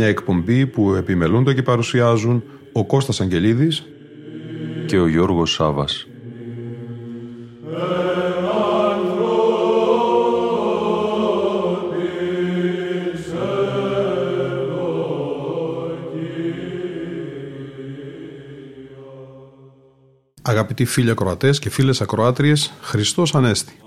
Μια εκπομπή που επιμελούνται και παρουσιάζουν ο Κώστας Αγγελίδης και ο Γιώργος Σάβας. Αγαπητοί φίλοι ακροατές και φίλες ακροάτριες, Χριστός Ανέστη.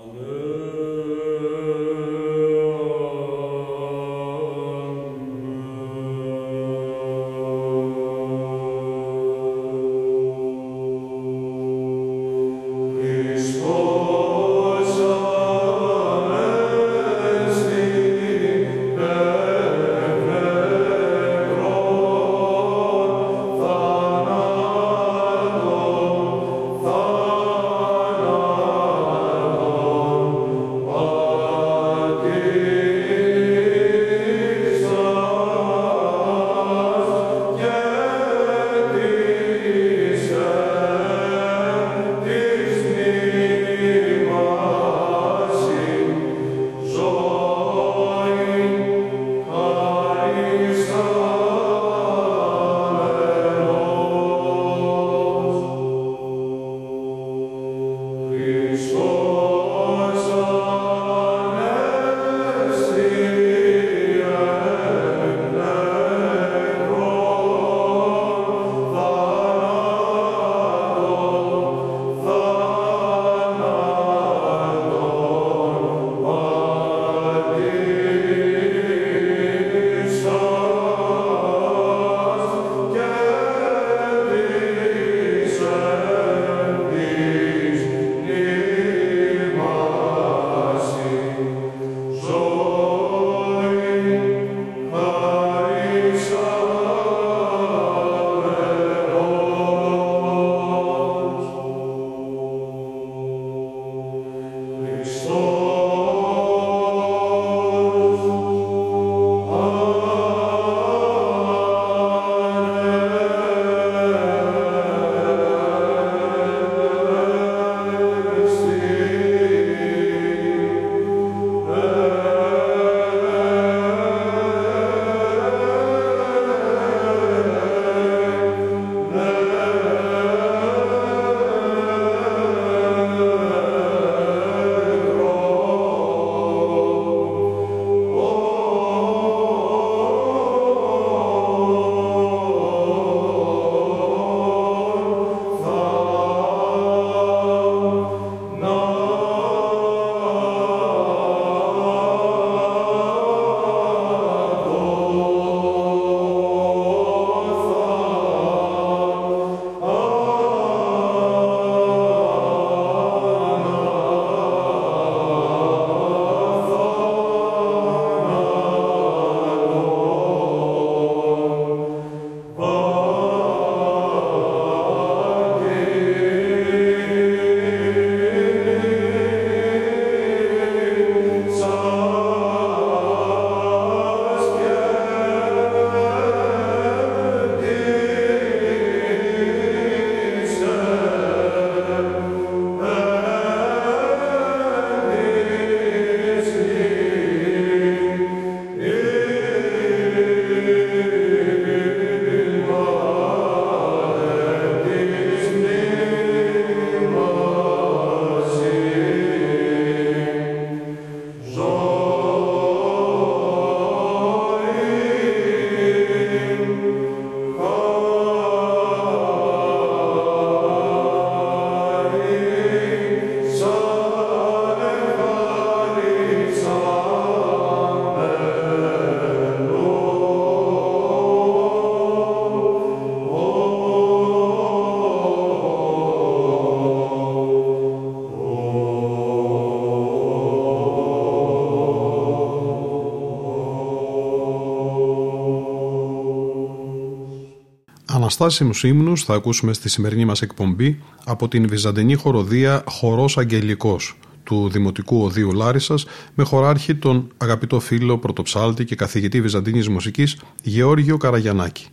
Αναστάσιμους ύμνους θα ακούσουμε στη σημερινή μας εκπομπή από την Βυζαντινή χοροδία «Χορός Αγγελικός» του Δημοτικού Οδείου Λάρισας με χωράρχη τον αγαπητό φίλο πρωτοψάλτη και καθηγητή Βυζαντινής Μουσικής Γεώργιο Καραγιανάκη.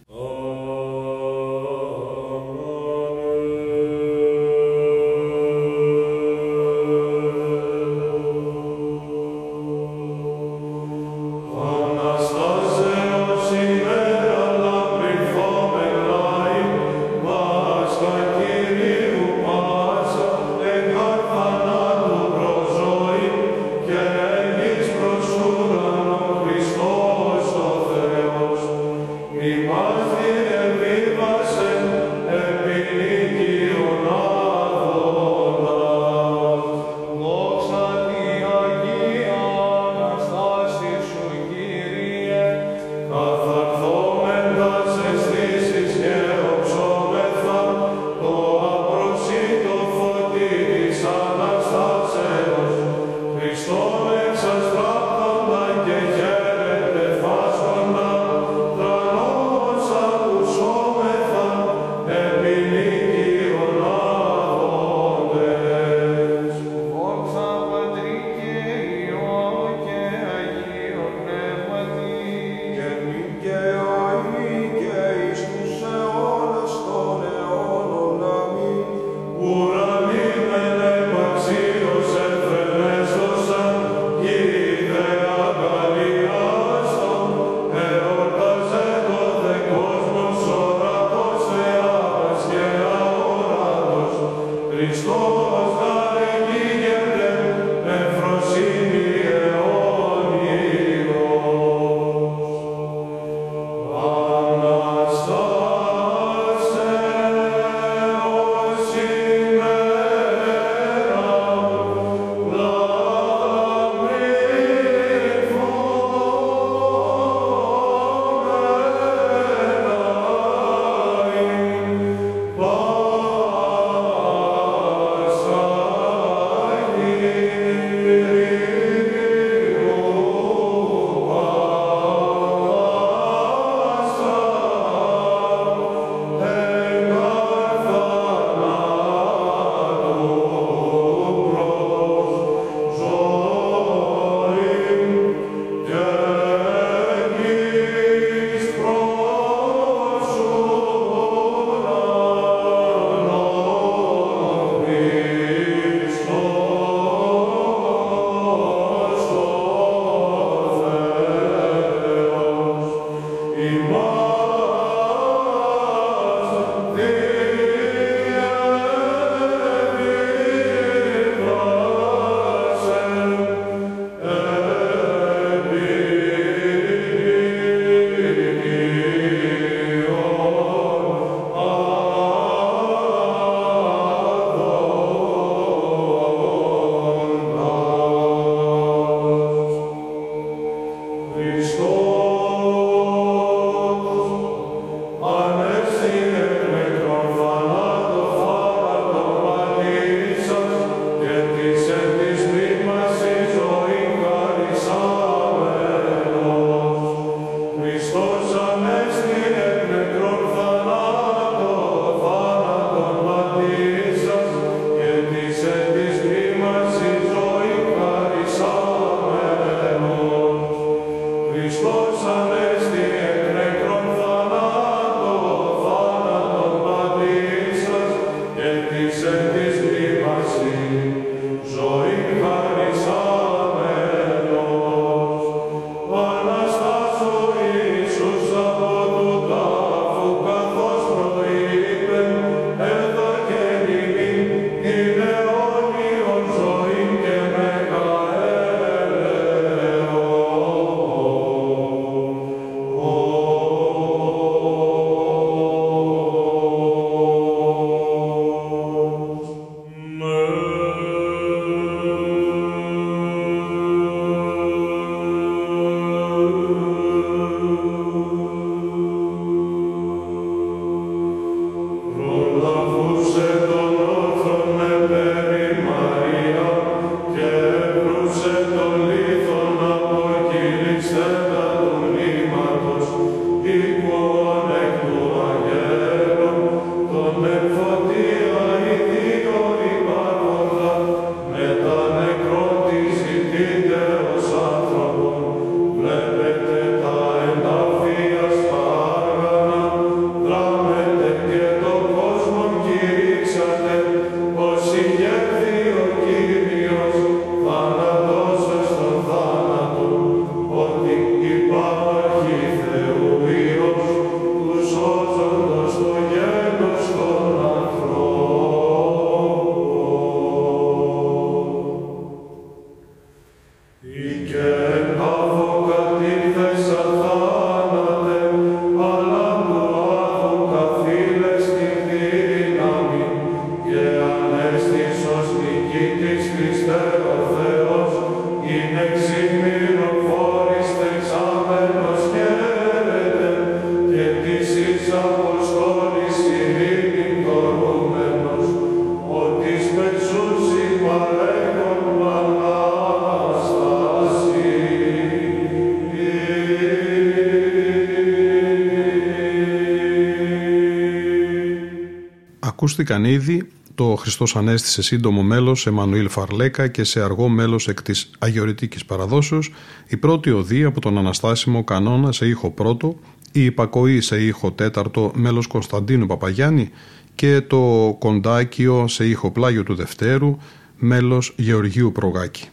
Ακούστηκαν ήδη. Το Χριστός Ανέστη σε σύντομο μέλος Εμμανουήλ Φαρλέκα και σε αργό μέλος εκ της Αγιορητικής Παραδόσεως, η πρώτη οδή από τον Αναστάσιμο Κανόνα σε ήχο πρώτο, η Υπακοή σε ήχο τέταρτο μέλος Κωνσταντίνου Παπαγιάννη και το Κοντάκιο σε ήχο πλάγιο του Δευτέρου μέλος Γεωργίου Προγάκη.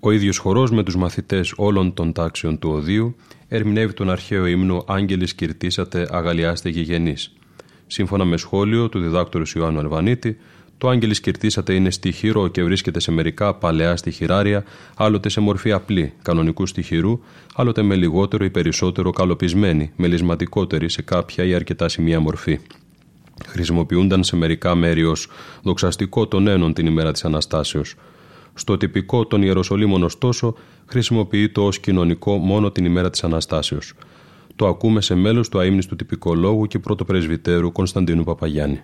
Ο ίδιος χορός με τους μαθητές όλων των τάξεων του Οδείου ερμηνεύει τον αρχαίο ύμνο Άγγελης Κυρτήσατε Αγαλιάστε Γηγενής Σύμφωνα με σχόλιο του διδάκτορου Ιωάννου Αλβανίτη, το άγγελης κυρτήσατε είναι στοιχειρό και βρίσκεται σε μερικά παλαιά στοιχειράρια, άλλοτε σε μορφή απλή, κανονικού στοιχειρού, άλλοτε με λιγότερο ή περισσότερο καλοπισμένη, μελισματικότερη σε κάποια ή αρκετά σημεία μορφή. Χρησιμοποιούνταν σε μερικά μέρη ως δοξαστικό των ένων την ημέρα της Αναστάσεως. Στο τυπικό των Ιεροσολύμων, ωστόσο, χρησιμοποιείται ως κοινωνικό μόνο την ημέρα της Αναστάσεως. Το ακούμε σε μέλος του αείμνηστου τυπικολόγου και πρώτο πρεσβυτέρου Κωνσταντίνου Παπαγιάννη.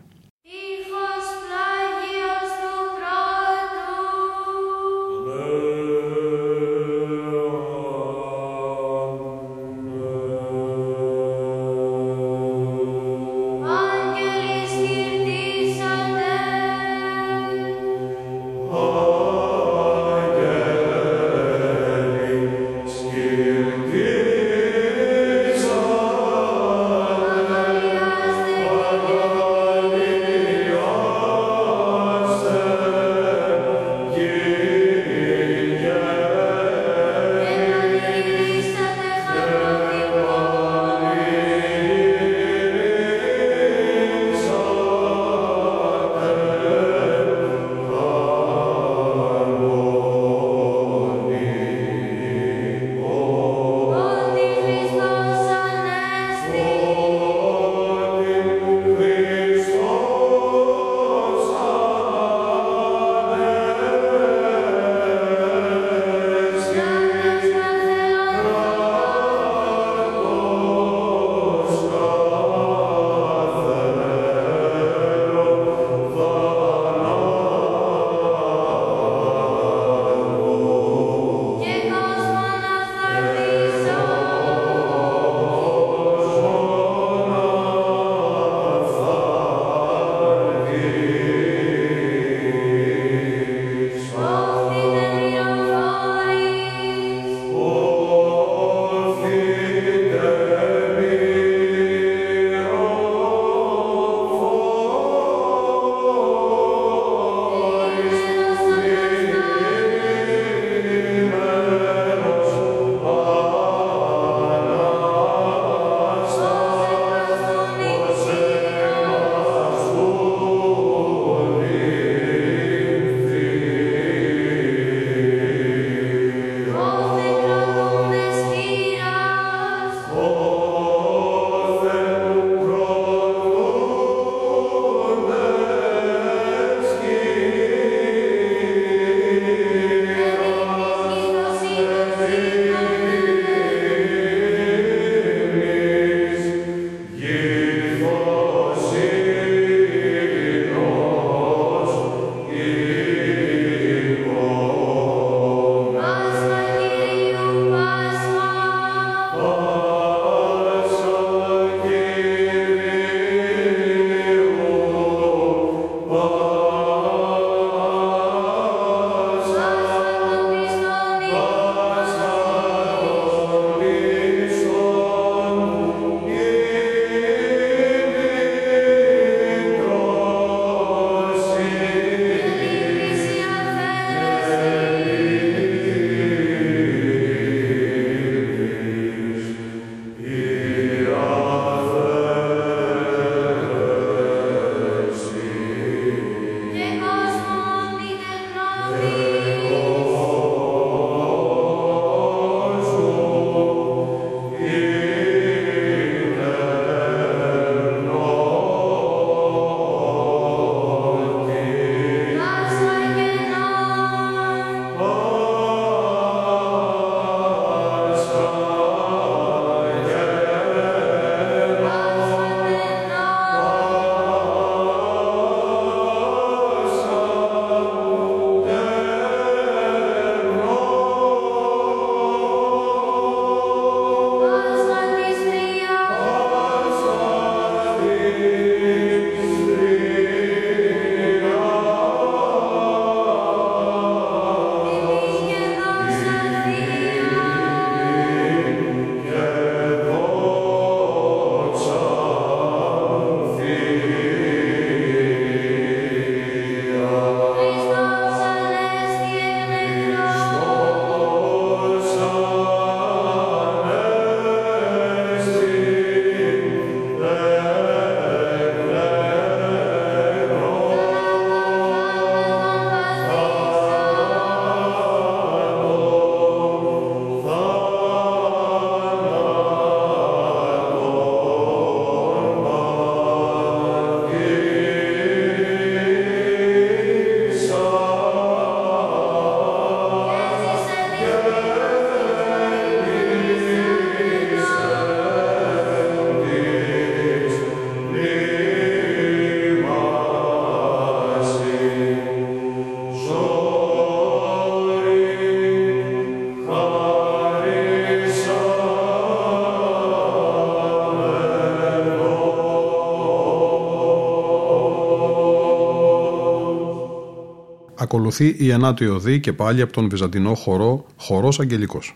Ακολουθεί η ενάτη οδή και πάλι από τον Βυζαντινό χορό, χορός αγγελικός.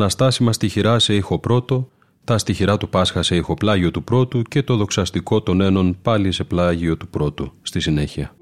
Αναστάσιμα στοιχειρά σε ήχο πρώτο, τα στοιχειρά του Πάσχα σε ήχο πλάγιο του πρώτου και το δοξαστικό των ένων πάλι σε πλάγιο του πρώτου στη συνέχεια.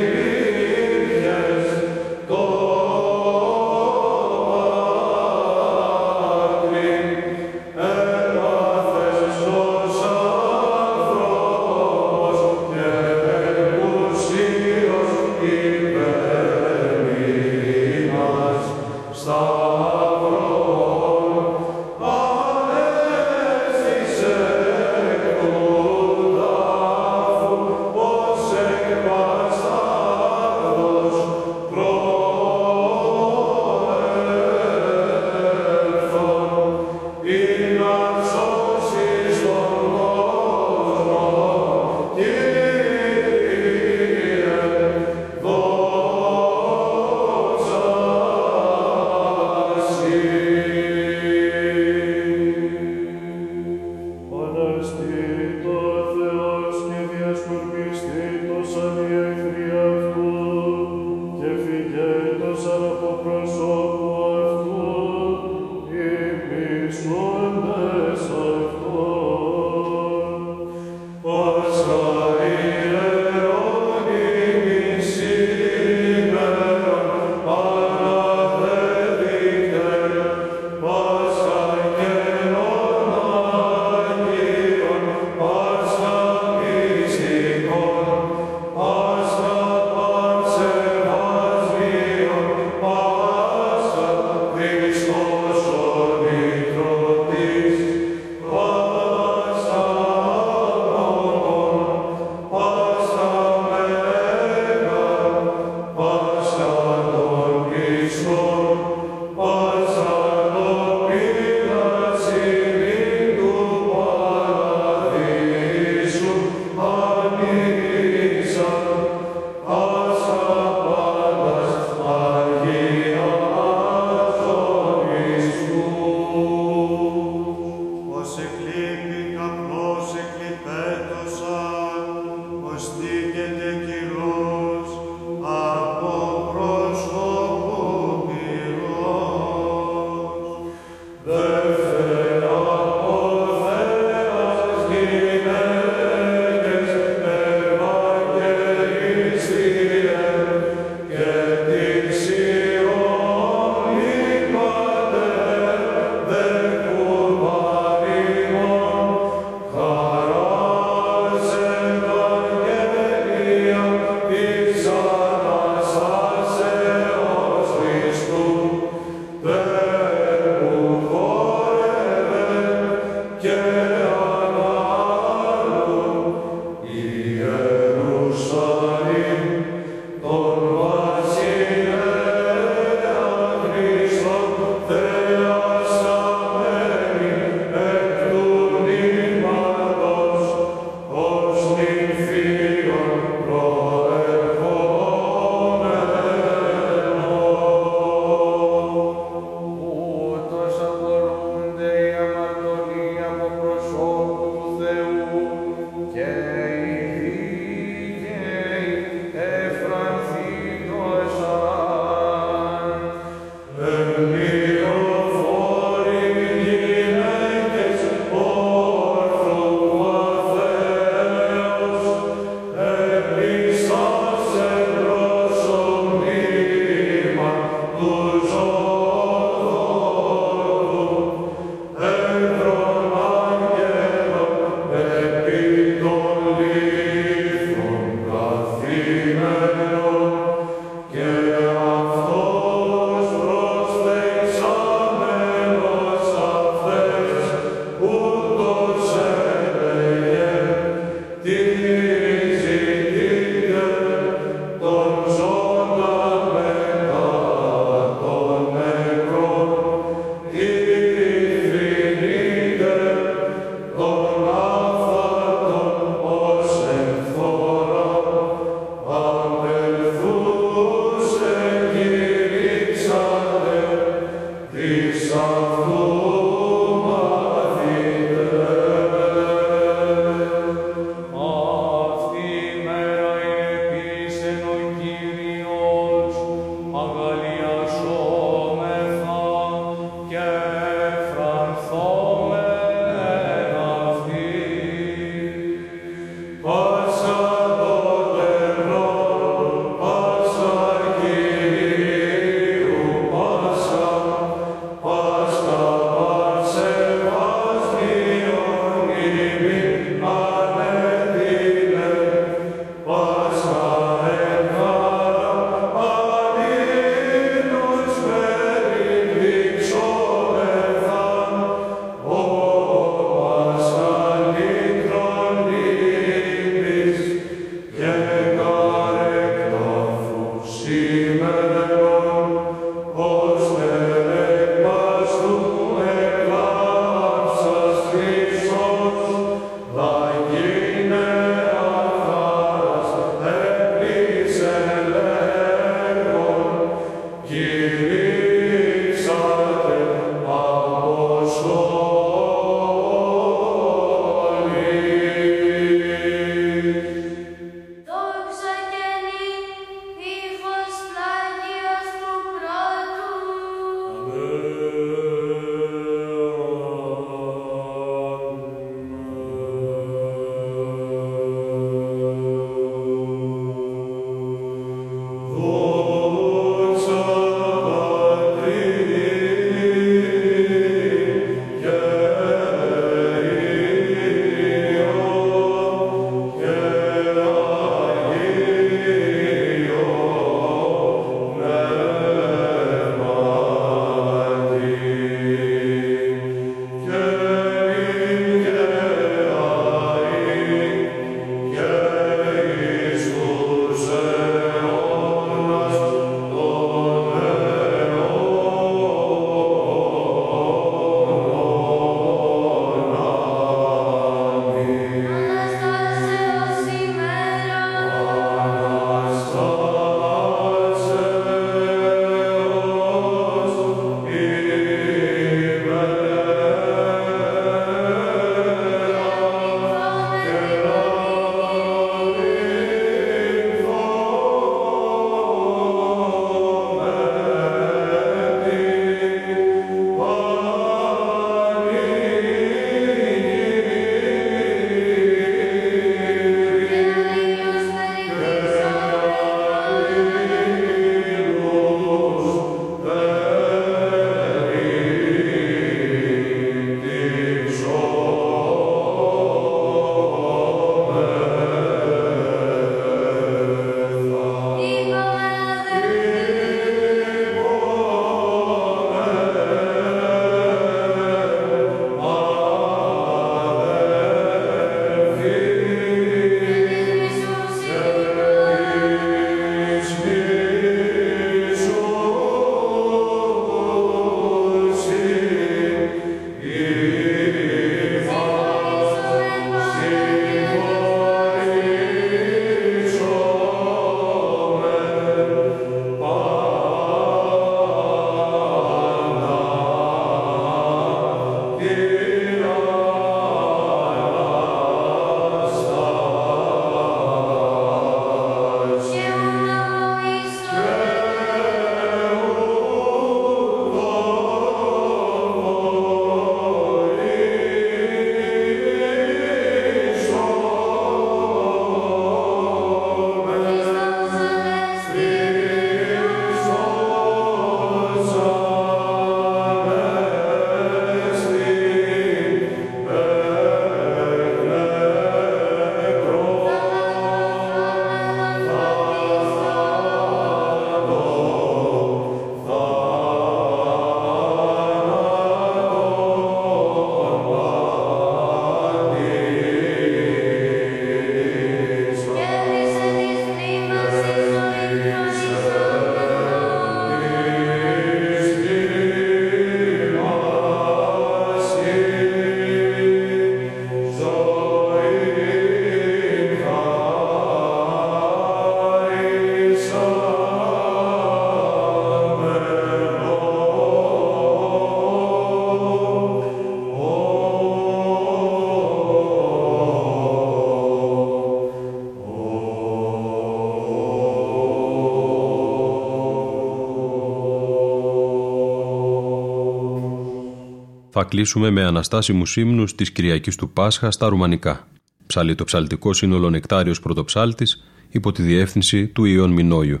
Κλείσουμε με αναστάσιμους ύμνους της Κυριακής του Πάσχα στα Ρουμανικά. Ψαλεί το ψαλτικό σύνολο Νεκτάριος Πρωτοψάλτης υπό τη διεύθυνση του Ιων Μινόιου.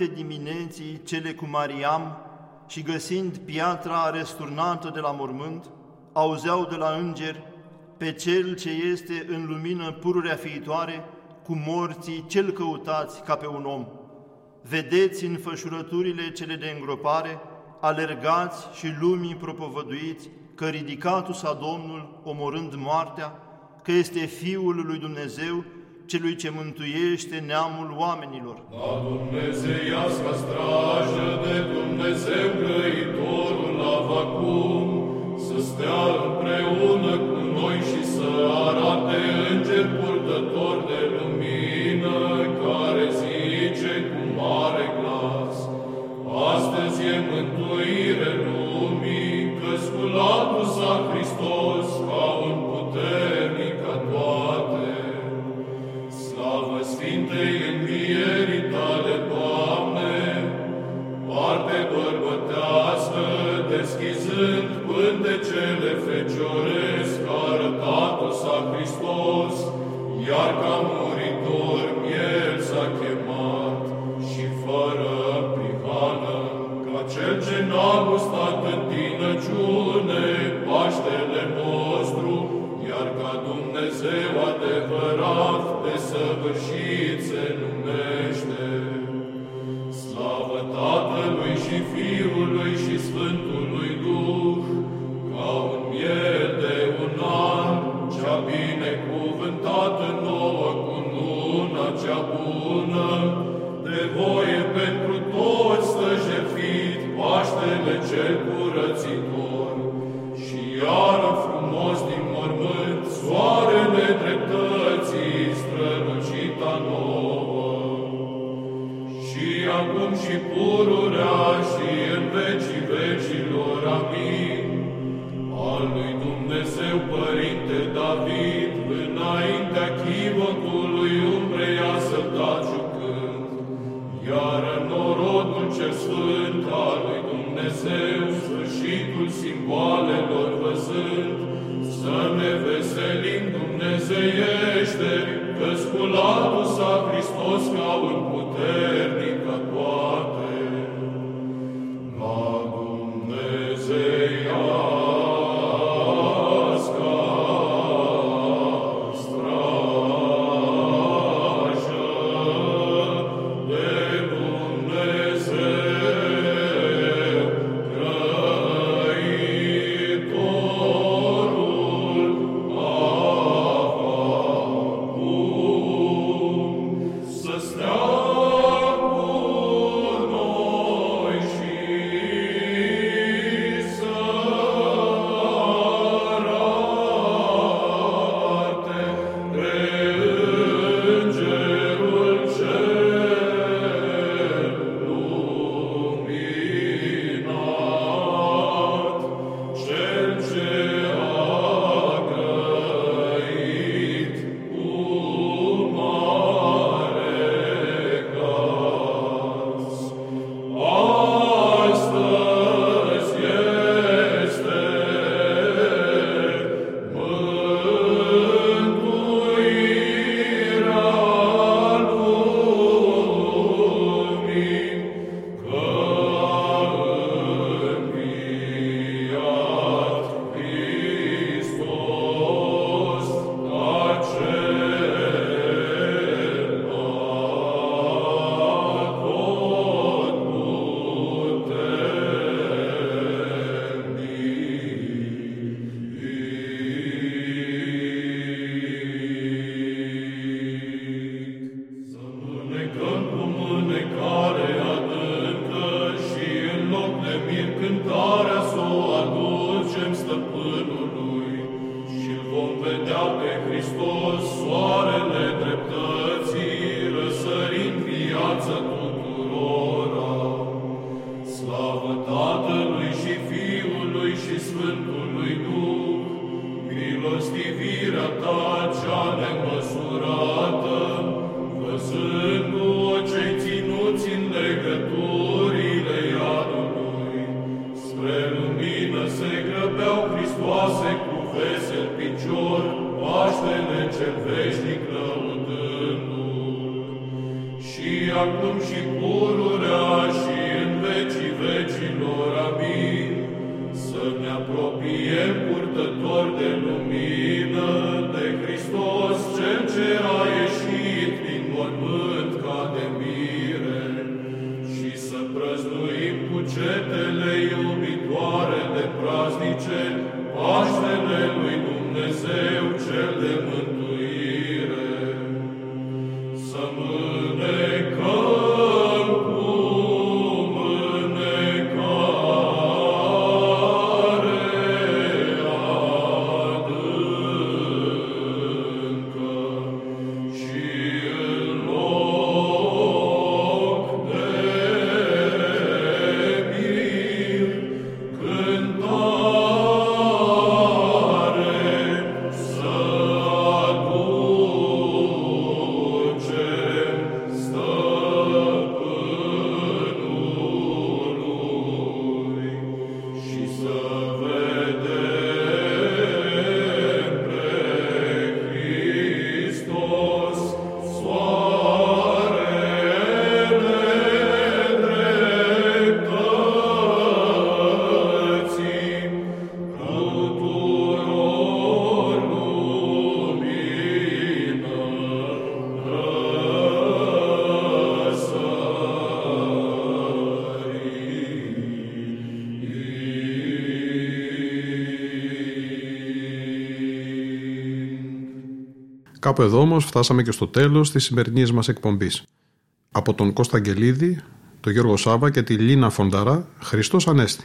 înainte dimineții cele cu Mariam și găsind piatra resturnată de la mormânt, auzeau de la înger pe cel ce este în lumină pururea fiitoare, cu morții cel căutați ca pe un om. Vedeți în fășurăturile cele de îngropare, alergați și lumii propovăduiți că ridicatul sa Domnul, omorând moartea, că este Fiul lui Dumnezeu celui ce mântuiește neamul oamenilor. La Dumnezeiasca strajă de Dumnezeu Grăitorul acum, să stea împreună cu noi și să arate Lord. Κάπου εδώ όμως φτάσαμε και στο τέλος της σημερινής μας εκπομπής. Από τον Κώστα Αγγελίδη, τον Γιώργο Σάβα και τη Λίνα Φονταρά, Χριστός Ανέστη.